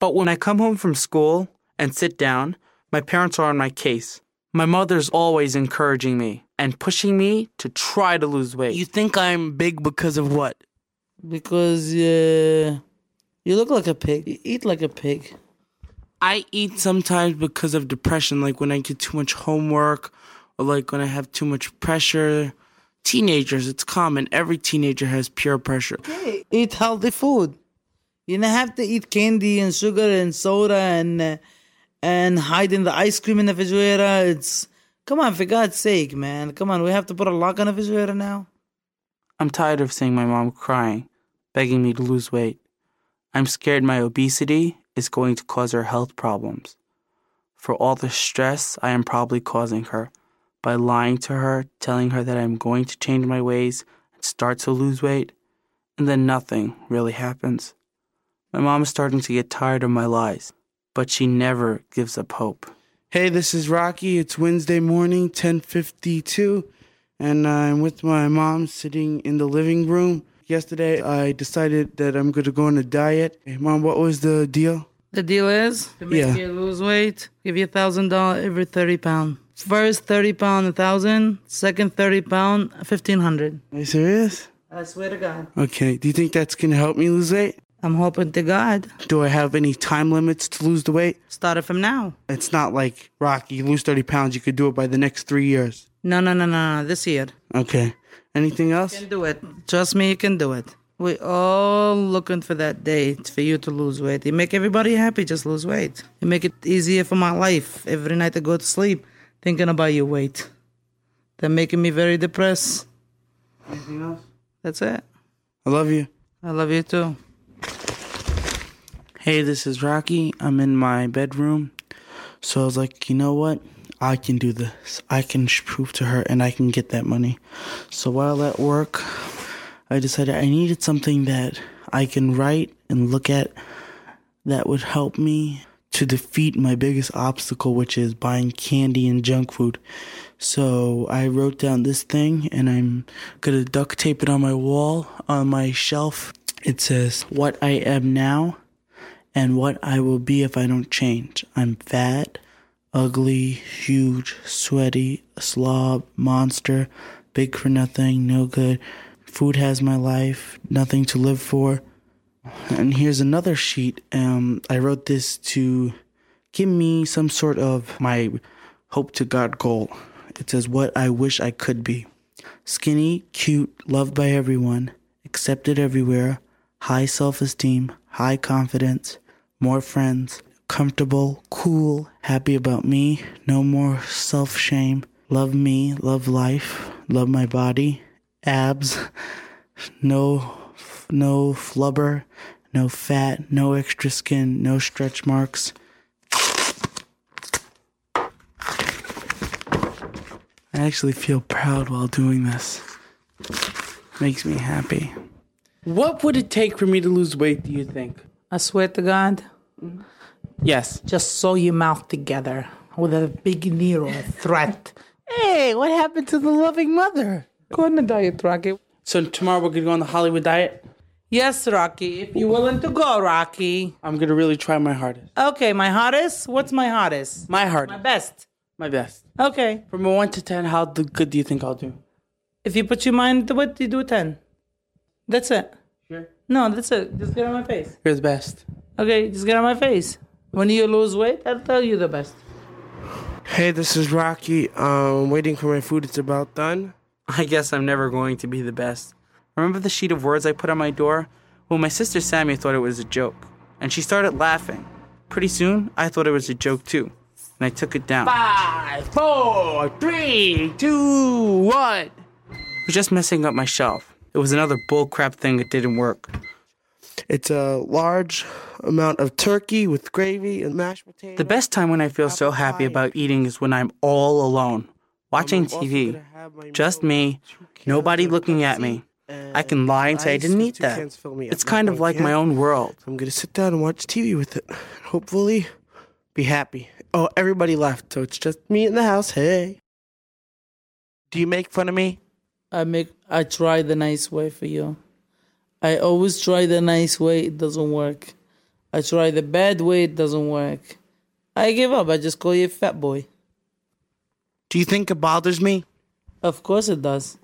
But when I come home from school and sit down, my parents are on my case. My mother's always encouraging me and pushing me to try to lose weight.
You think I'm big because of what?
Because uh, you look like a pig. You eat like a pig.
I eat sometimes because of depression, like when I get too much homework or like when I have too much pressure. Teenagers, it's common. Every teenager has peer pressure.
Hey, eat healthy food. You don't have to eat candy and sugar and soda and uh, and hide in the ice cream in the refrigerator. It's come on, for God's sake, man. Come on, we have to put a lock on the refrigerator now.
I'm tired of seeing my mom crying, begging me to lose weight. I'm scared my obesity is going to cause her health problems. For all the stress I am probably causing her by lying to her, telling her that I'm going to change my ways and start to lose weight, and then nothing really happens. My mom is starting to get tired of my lies, but she never gives up hope.
Hey, this is Rocky. It's Wednesday morning, 10:52, and I'm with my mom sitting in the living room. Yesterday, I decided that I'm going to go on a diet. Hey, mom, what was the deal?
The deal is to make
Yeah.
you lose weight, give you a thousand dollar every thirty pound. First thirty pound, a thousand. Second thirty pound, fifteen hundred.
Are you serious?
I swear to God.
Okay. Do you think that's going to help me lose weight?
I'm hoping to God.
Do I have any time limits to lose the weight?
Start it from now.
It's not like Rocky, you lose 30 pounds, you could do it by the next three years.
No, no, no, no, no. This year.
Okay. Anything else?
You can do it. Trust me, you can do it. We all looking for that date for you to lose weight. You make everybody happy, just lose weight. You make it easier for my life. Every night I go to sleep thinking about your weight. They're making me very depressed.
Anything else?
That's it.
I love you.
I love you too.
Hey, this is Rocky. I'm in my bedroom. So I was like, you know what? I can do this. I can prove to her and I can get that money. So while at work, I decided I needed something that I can write and look at that would help me to defeat my biggest obstacle, which is buying candy and junk food. So I wrote down this thing and I'm gonna duct tape it on my wall, on my shelf. It says, What I am now and what I will be if I don't change. I'm fat, ugly, huge, sweaty, slob, monster, big for nothing, no good. Food has my life, nothing to live for. And here's another sheet. Um, I wrote this to give me some sort of my hope to God goal. It says, What I wish I could be. Skinny, cute, loved by everyone, accepted everywhere, high self esteem, high confidence, more friends, comfortable, cool, happy about me, no more self shame, love me, love life, love my body, abs, no no flubber, no fat, no extra skin, no stretch marks. I actually feel proud while doing this. Makes me happy.
What would it take for me to lose weight, do you think?
I swear to God. Mm-hmm.
Yes.
Just sew your mouth together with a big needle, a threat. hey, what happened to the loving mother? Go on the diet, Rocky.
So tomorrow we're gonna go on the Hollywood diet?
Yes, Rocky. If you're willing to go, Rocky.
I'm gonna really try my hardest.
Okay, my hardest. What's my hardest?
My hardest.
My best.
My best.
Okay.
From a one to ten, how good do you think I'll do?
If you put your mind to it, you do a 10. That's it.
Sure.
No, that's it. Just get on my face.
You're the best.
Okay, just get on my face. When you lose weight, I'll tell you the best.
Hey, this is Rocky. Um, waiting for my food. It's about done.
I guess I'm never going to be the best. Remember the sheet of words I put on my door? Well, my sister Sammy thought it was a joke, and she started laughing. Pretty soon, I thought it was a joke too, and I took it down.
Five, four, three, two, one.
I was just messing up my shelf. It was another bullcrap thing that didn't work.
It's a large amount of turkey with gravy and mashed potatoes.
The best time when I feel so happy about eating is when I'm all alone, watching TV. Just me, nobody looking at me. I can lie and say I didn't eat that. It's kind of like my own world.
I'm gonna sit down and watch TV with it. Hopefully, be happy. Oh, everybody left, so it's just me in the house. Hey. Do you make fun of me?
I make I try the nice way for you. I always try the nice way, it doesn't work. I try the bad way, it doesn't work. I give up, I just call you a fat boy.
Do you think it bothers me?
Of course it does.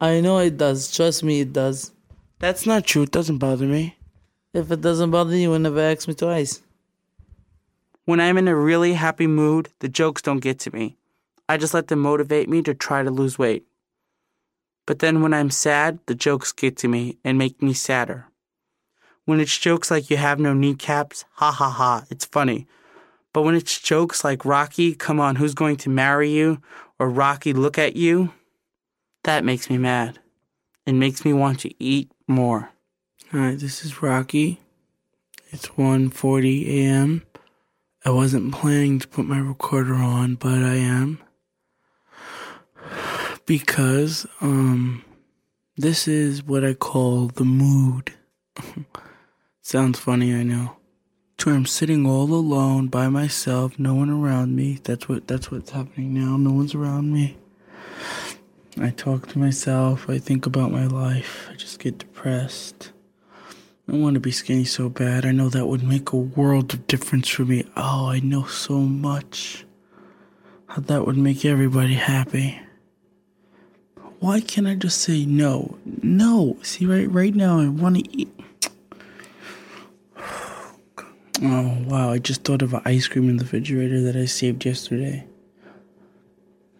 I know it does. Trust me, it does.
That's not true. It doesn't bother me.
If it doesn't bother you, you never ask me twice.
When I'm in a really happy mood, the jokes don't get to me. I just let them motivate me to try to lose weight. But then when I'm sad, the jokes get to me and make me sadder. When it's jokes like you have no kneecaps, ha ha ha, it's funny. But when it's jokes like Rocky, come on, who's going to marry you? Or Rocky, look at you, that makes me mad. It makes me want to eat more.
All right, this is Rocky. It's 1:40 a.m. I wasn't planning to put my recorder on, but I am because um this is what I call the mood. Sounds funny, I know. To where I'm sitting all alone by myself, no one around me. That's what that's what's happening now. No one's around me. I talk to myself. I think about my life. I just get depressed. I want to be skinny so bad. I know that would make a world of difference for me. Oh, I know so much. How that would make everybody happy. Why can't I just say no? No. See, right, right now I want to eat. Oh wow! I just thought of an ice cream in the refrigerator that I saved yesterday.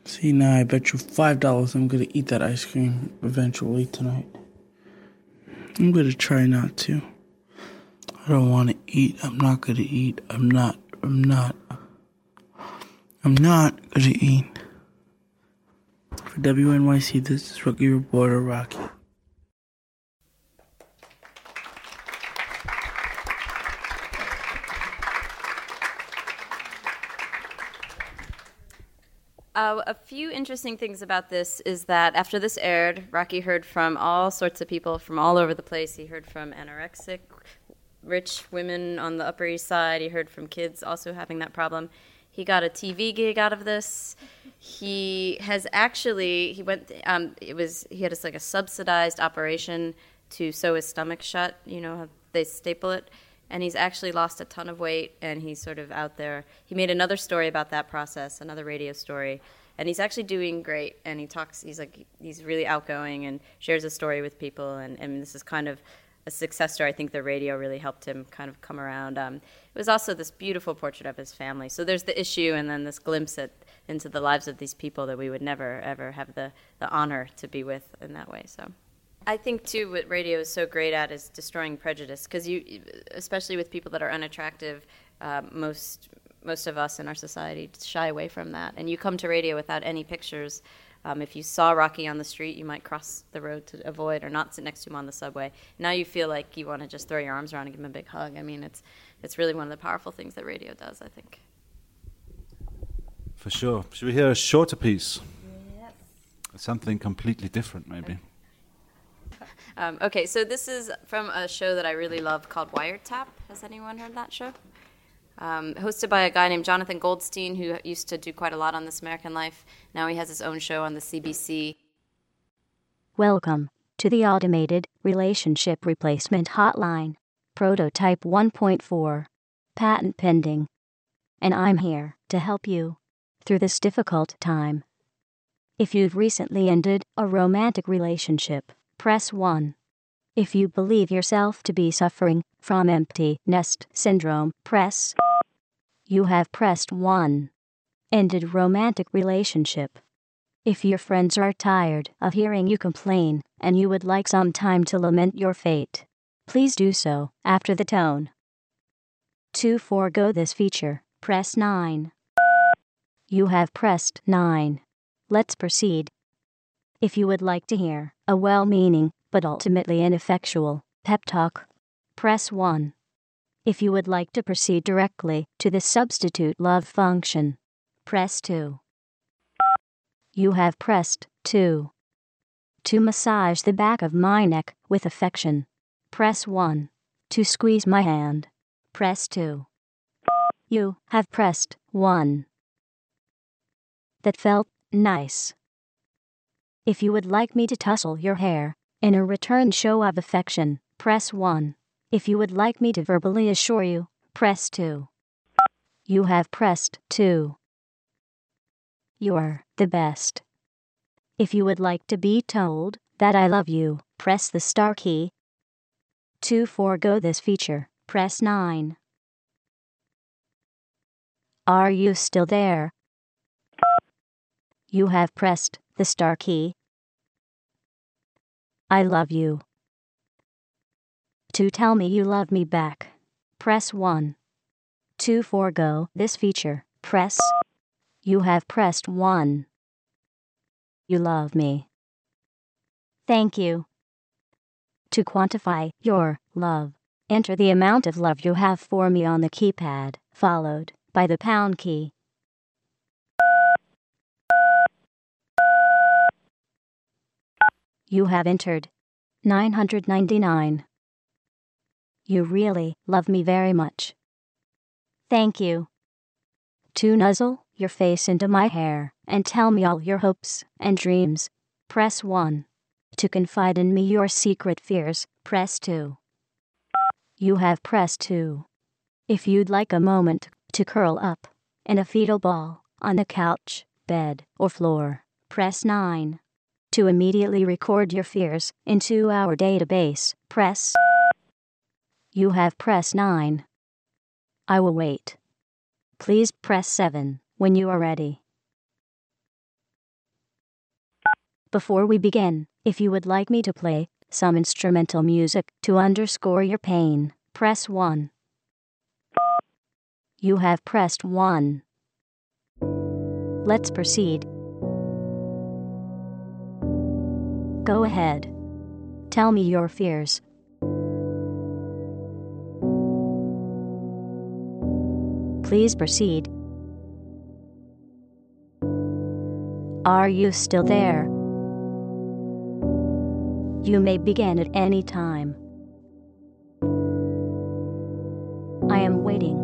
See now, I bet you five dollars I'm gonna eat that ice cream eventually tonight. I'm gonna try not to. I don't want to eat. I'm not gonna eat. I'm not. I'm not. I'm not gonna eat. For WNYC, this is Rookie Reporter Rocky.
Uh, a few interesting things about this is that after this aired, Rocky heard from all sorts of people from all over the place. He heard from anorexic, rich women on the Upper East Side. He heard from kids also having that problem. He got a TV gig out of this. He has actually he went. Um, it was he had a, like a subsidized operation to sew his stomach shut. You know they staple it and he's actually lost a ton of weight and he's sort of out there he made another story about that process another radio story and he's actually doing great and he talks he's like he's really outgoing and shares a story with people and, and this is kind of a success story i think the radio really helped him kind of come around um, it was also this beautiful portrait of his family. So there's the issue, and then this glimpse at, into the lives of these people that we would never ever have the the honor to be with in that way. So. I think too what radio is so great at is destroying prejudice because you, especially with people that are unattractive, uh, most most of us in our society shy away from that. And you come to radio without any pictures. Um, if you saw Rocky on the street, you might cross the road to avoid or not sit next to him on the subway. Now you feel like you want to just throw your arms around and give him a big hug. I mean, it's it's really one of the powerful things that radio does. I think.
For sure. Should we hear a shorter piece? Yes. Something completely different, maybe.
Um, okay, so this is from a show that I really love called Wiretap. Has anyone heard that show? Um, hosted by a guy named Jonathan Goldstein, who used to do quite a lot on This American Life. Now he has his own show on the CBC.
Welcome to the Automated Relationship Replacement Hotline, Prototype 1.4, patent pending. And I'm here to help you through this difficult time. If you've recently ended a romantic relationship, press 1. If you believe yourself to be suffering from empty nest syndrome, press. You have pressed 1. Ended romantic relationship. If your friends are tired of hearing you complain and you would like some time to lament your fate, please do so after the tone. To forego this feature, press 9. You have pressed 9. Let's proceed. If you would like to hear a well meaning but ultimately ineffectual pep talk, press 1. If you would like to proceed directly to the substitute love function, press 2. You have pressed 2. To massage the back of my neck with affection, press 1. To squeeze my hand, press 2. You have pressed 1. That felt nice. If you would like me to tussle your hair in a return show of affection, press 1. If you would like me to verbally assure you, press 2. You have pressed 2. You're the best. If you would like to be told that I love you, press the star key. To forego this feature, press 9. Are you still there? You have pressed the star key. I love you. To tell me you love me back, press 1. To forego this feature, press. You have pressed 1. You love me. Thank you. To quantify your love, enter the amount of love you have for me on the keypad, followed by the pound key. You have entered 999. You really love me very much. Thank you. To nuzzle your face into my hair and tell me all your hopes and dreams, press 1. To confide in me your secret fears, press 2. You have pressed 2. If you'd like a moment to curl up in a fetal ball on the couch, bed, or floor, press 9. To immediately record your fears into our database, press. You have pressed 9. I will wait. Please press 7 when you are ready. Before we begin, if you would like me to play some instrumental music to underscore your pain, press 1. You have pressed 1. Let's proceed. Go ahead. Tell me your fears. Please proceed. Are you still there? You may begin at any time. I am waiting.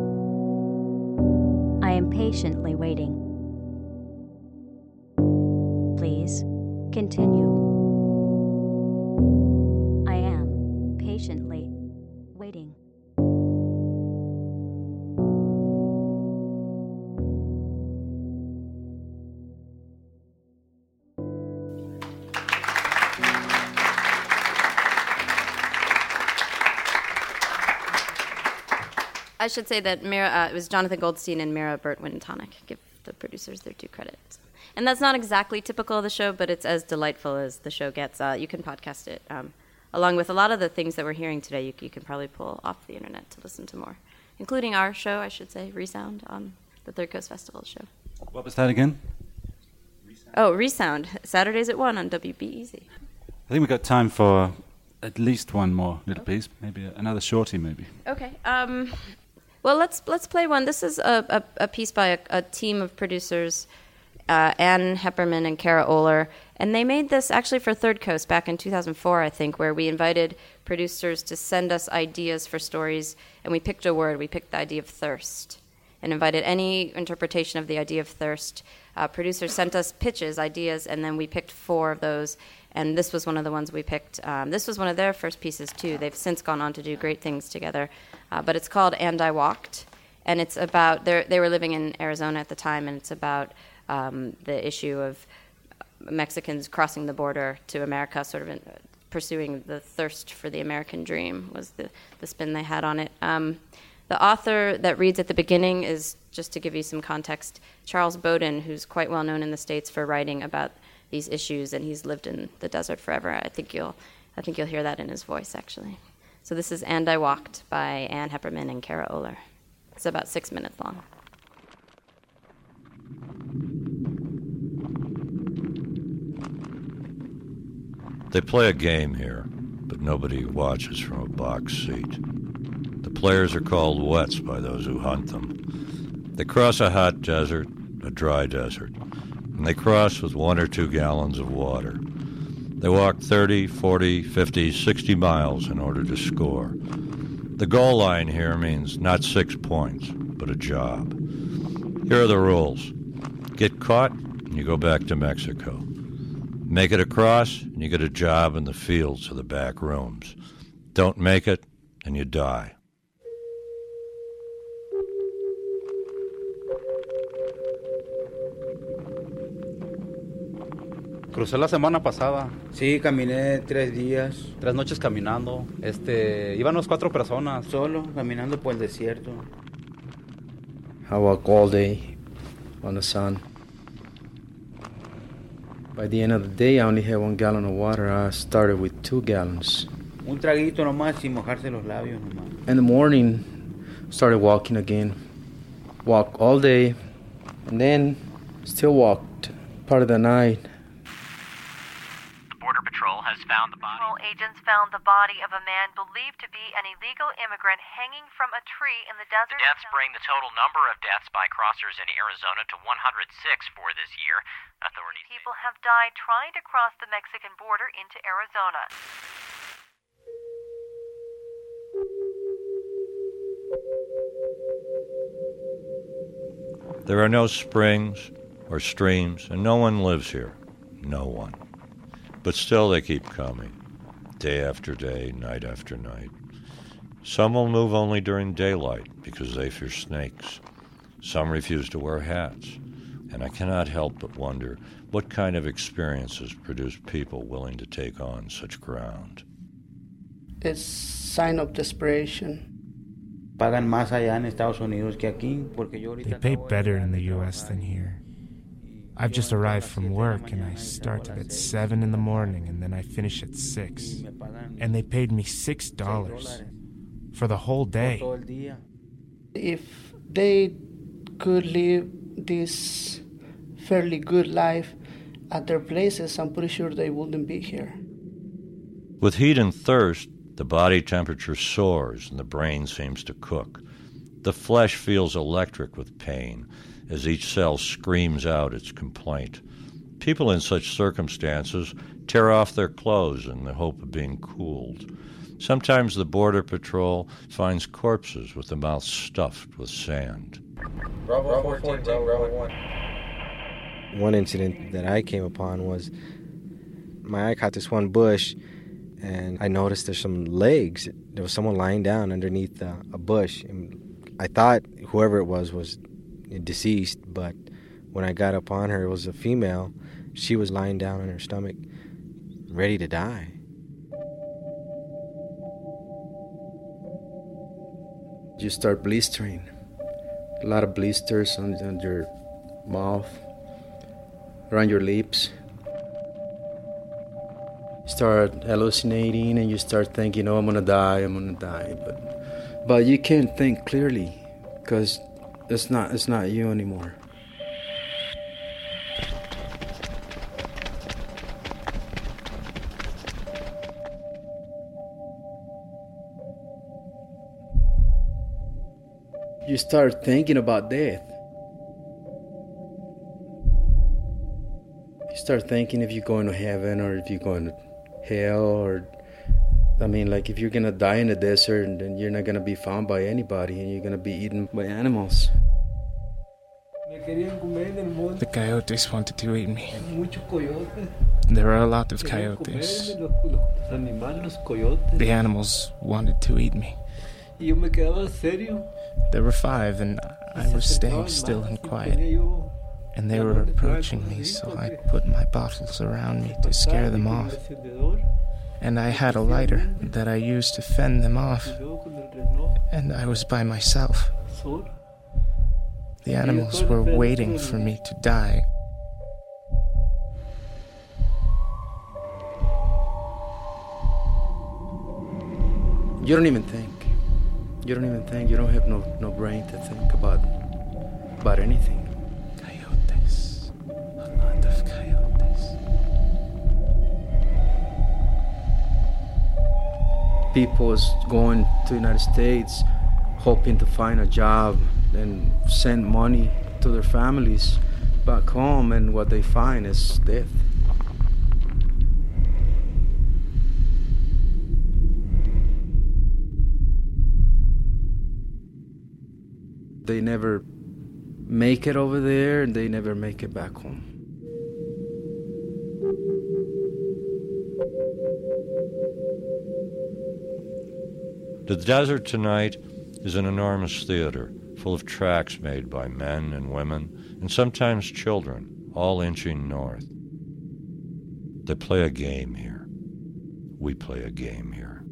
I am patiently waiting. Please continue. Waiting.
I should say that Mira, uh, it was Jonathan Goldstein and Mira Burt Wintonick. Give the producers their due credit. And that's not exactly typical of the show, but it's as delightful as the show gets. Uh, you can podcast it. Um, along with a lot of the things that we're hearing today, you, you, can probably pull off the internet to listen to more, including our show, I should say, Resound, on the Third Coast Festival show.
What was that again?
Oh, Resound, Saturdays at 1 on WBEZ.
I think we've got time for at least one more little piece, maybe another shorty, maybe.
Okay. Um, well, let's let's play one. This is a, a, a piece by a, a, team of producers, uh, Ann Heppermann and Kara Oehler, and they made this actually for Third Coast back in 2004, I think, where we invited producers to send us ideas for stories, and we picked a word. We picked the idea of thirst, and invited any interpretation of the idea of thirst. Uh, producers sent us pitches, ideas, and then we picked four of those and this was one of the ones we picked. Um, this was one of their first pieces too. They've since gone on to do great things together, uh, but it's called "And I Walked," and it's about they were living in Arizona at the time, and it's about um, the issue of Mexicans crossing the border to America, sort of in, pursuing the thirst for the American dream was the the spin they had on it. Um, the author that reads at the beginning is just to give you some context, Charles Bowden, who's quite well known in the states for writing about these issues, and he's lived in the desert forever. I think you'll, I think you'll hear that in his voice actually. So this is "And I Walked" by Ann Heppermann and Kara Oehler. It's about six minutes long.
They play a game here, but nobody watches from a box seat. The players are called wets by those who hunt them. They cross a hot desert, a dry desert and they cross with one or two gallons of water. They walk 30, 40, 50, 60 miles in order to score. The goal line here means not six points, but a job. Here are the rules get caught, and you go back to Mexico. Make it across, and you get a job in the fields or the back rooms. Don't make it, and you die.
Crucé la semana pasada.
Sí, caminé tres días.
Tres noches caminando. Este, íbamos cuatro personas.
Solo, caminando por el desierto. I walk all day on the sun. By the end of the day, I only had one gallon of water. I started with two gallons. Un traguito nomás sin mojarse los labios nomás. In the morning, started walking again. Walk all day, and then still walked part of the night.
Found the body. Patrol agents found the body of a man believed to be an illegal immigrant hanging from a tree in the desert.
The deaths bring the total number of deaths by crossers in Arizona to 106 for this year. Authorities
People have died trying to cross the Mexican border into Arizona.
There are no springs or streams, and no one lives here. No one. But still, they keep coming, day after day, night after night. Some will move only during daylight because they fear snakes. Some refuse to wear hats. And I cannot help but wonder what kind of experiences produce people willing to take on such ground.
It's sign of desperation.
Pagan más allá en Estados Unidos que aquí porque yo
They pay better in the US than here. I've just arrived from work and I start at 7 in the morning and then I finish at 6. And they paid me $6 for the whole day.
If they could live this fairly good life at their places, I'm pretty sure they wouldn't be here.
With heat and thirst, the body temperature soars and the brain seems to cook. The flesh feels electric with pain as each cell screams out its complaint. People in such circumstances tear off their clothes in the hope of being cooled. Sometimes the Border Patrol finds corpses with the mouth stuffed with sand.
Bravo, Bravo 14, Bravo 1.
One incident that I came upon was my eye caught this one bush, and I noticed there's some legs. There was someone lying down underneath a, a bush. And I thought whoever it was was deceased, but when I got up on her, it was a female. She was lying down on her stomach, ready to die.
You start blistering. A lot of blisters on, on your mouth, around your lips. Start hallucinating and you start thinking, oh, I'm gonna die, I'm gonna die. But, but you can't think clearly because it's not, it's not you anymore. you start thinking about death. You start thinking if you're going to heaven or if you're going to hell or I mean like if you're gonna die in the desert and then you're not gonna be found by anybody and you're gonna be eaten by animals.
The coyotes wanted to eat me. There were a lot of coyotes. The animals wanted to eat me. There were five, and I was staying still and quiet. And they were approaching me, so I put my bottles around me to scare them off. And I had a lighter that I used to fend them off. And I was by myself. The animals were waiting for me to die.
You don't even think. You don't even think. You don't have no, no brain to think about about anything.
Coyotes. A lot of coyotes.
People's going to the United States hoping to find a job and send money to their families back home and what they find is death. they never make it over there and they never make it back home.
The desert tonight is an enormous theater full of tracks made by men and women and sometimes children, all inching north. They play a game here. We play a game here.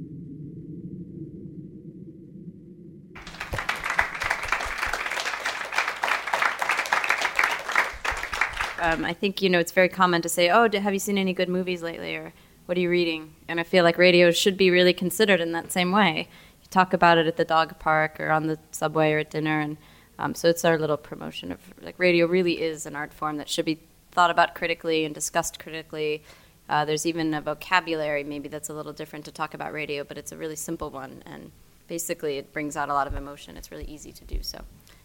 um, I think you know it's very common to say, "Oh, have you seen any good movies lately?" or "What are you reading?" And I feel like radio should be really considered in that same way. Talk about it at the dog park or on the subway or at dinner, and um, so it's our little promotion of like radio. Really is an art form that should be thought about critically and discussed critically. Uh, there's even a vocabulary maybe that's a little different to talk about radio, but it's a really simple one, and basically it brings out a lot of emotion. It's really easy to do. So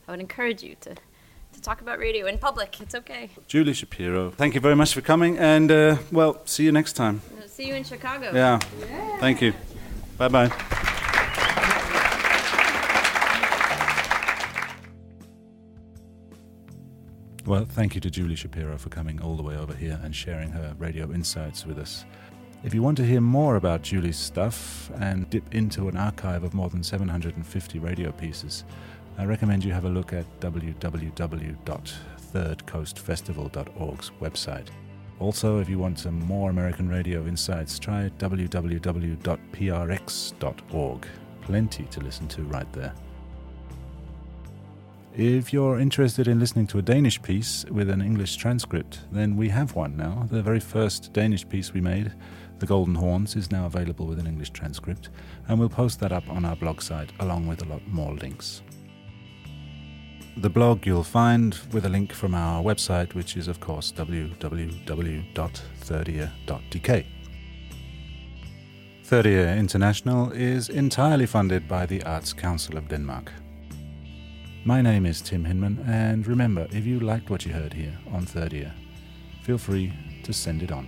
I would encourage you to to talk about radio in public. It's okay.
Julie Shapiro, thank you very much for coming, and uh, well, see you next time.
See you in Chicago.
Yeah. Thank you. Bye bye. Well, thank you to Julie Shapiro for coming all the way over here and sharing her radio insights with us. If you want to hear more about Julie's stuff and dip into an archive of more than 750 radio pieces, I recommend you have a look at www.thirdcoastfestival.org's website. Also, if you want some more American radio insights, try www.prx.org. Plenty to listen to right there. If you're interested in listening to a Danish piece with an English transcript, then we have one now. The very first Danish piece we made, The Golden Horns, is now available with an English transcript, and we'll post that up on our blog site along with a lot more links. The blog you'll find with a link from our website, which is, of course, www.thirdear.dk. Third Ear International is entirely funded by the Arts Council of Denmark. My name is Tim Hinman, and remember, if you liked what you heard here on Third Ear, feel free to send it on.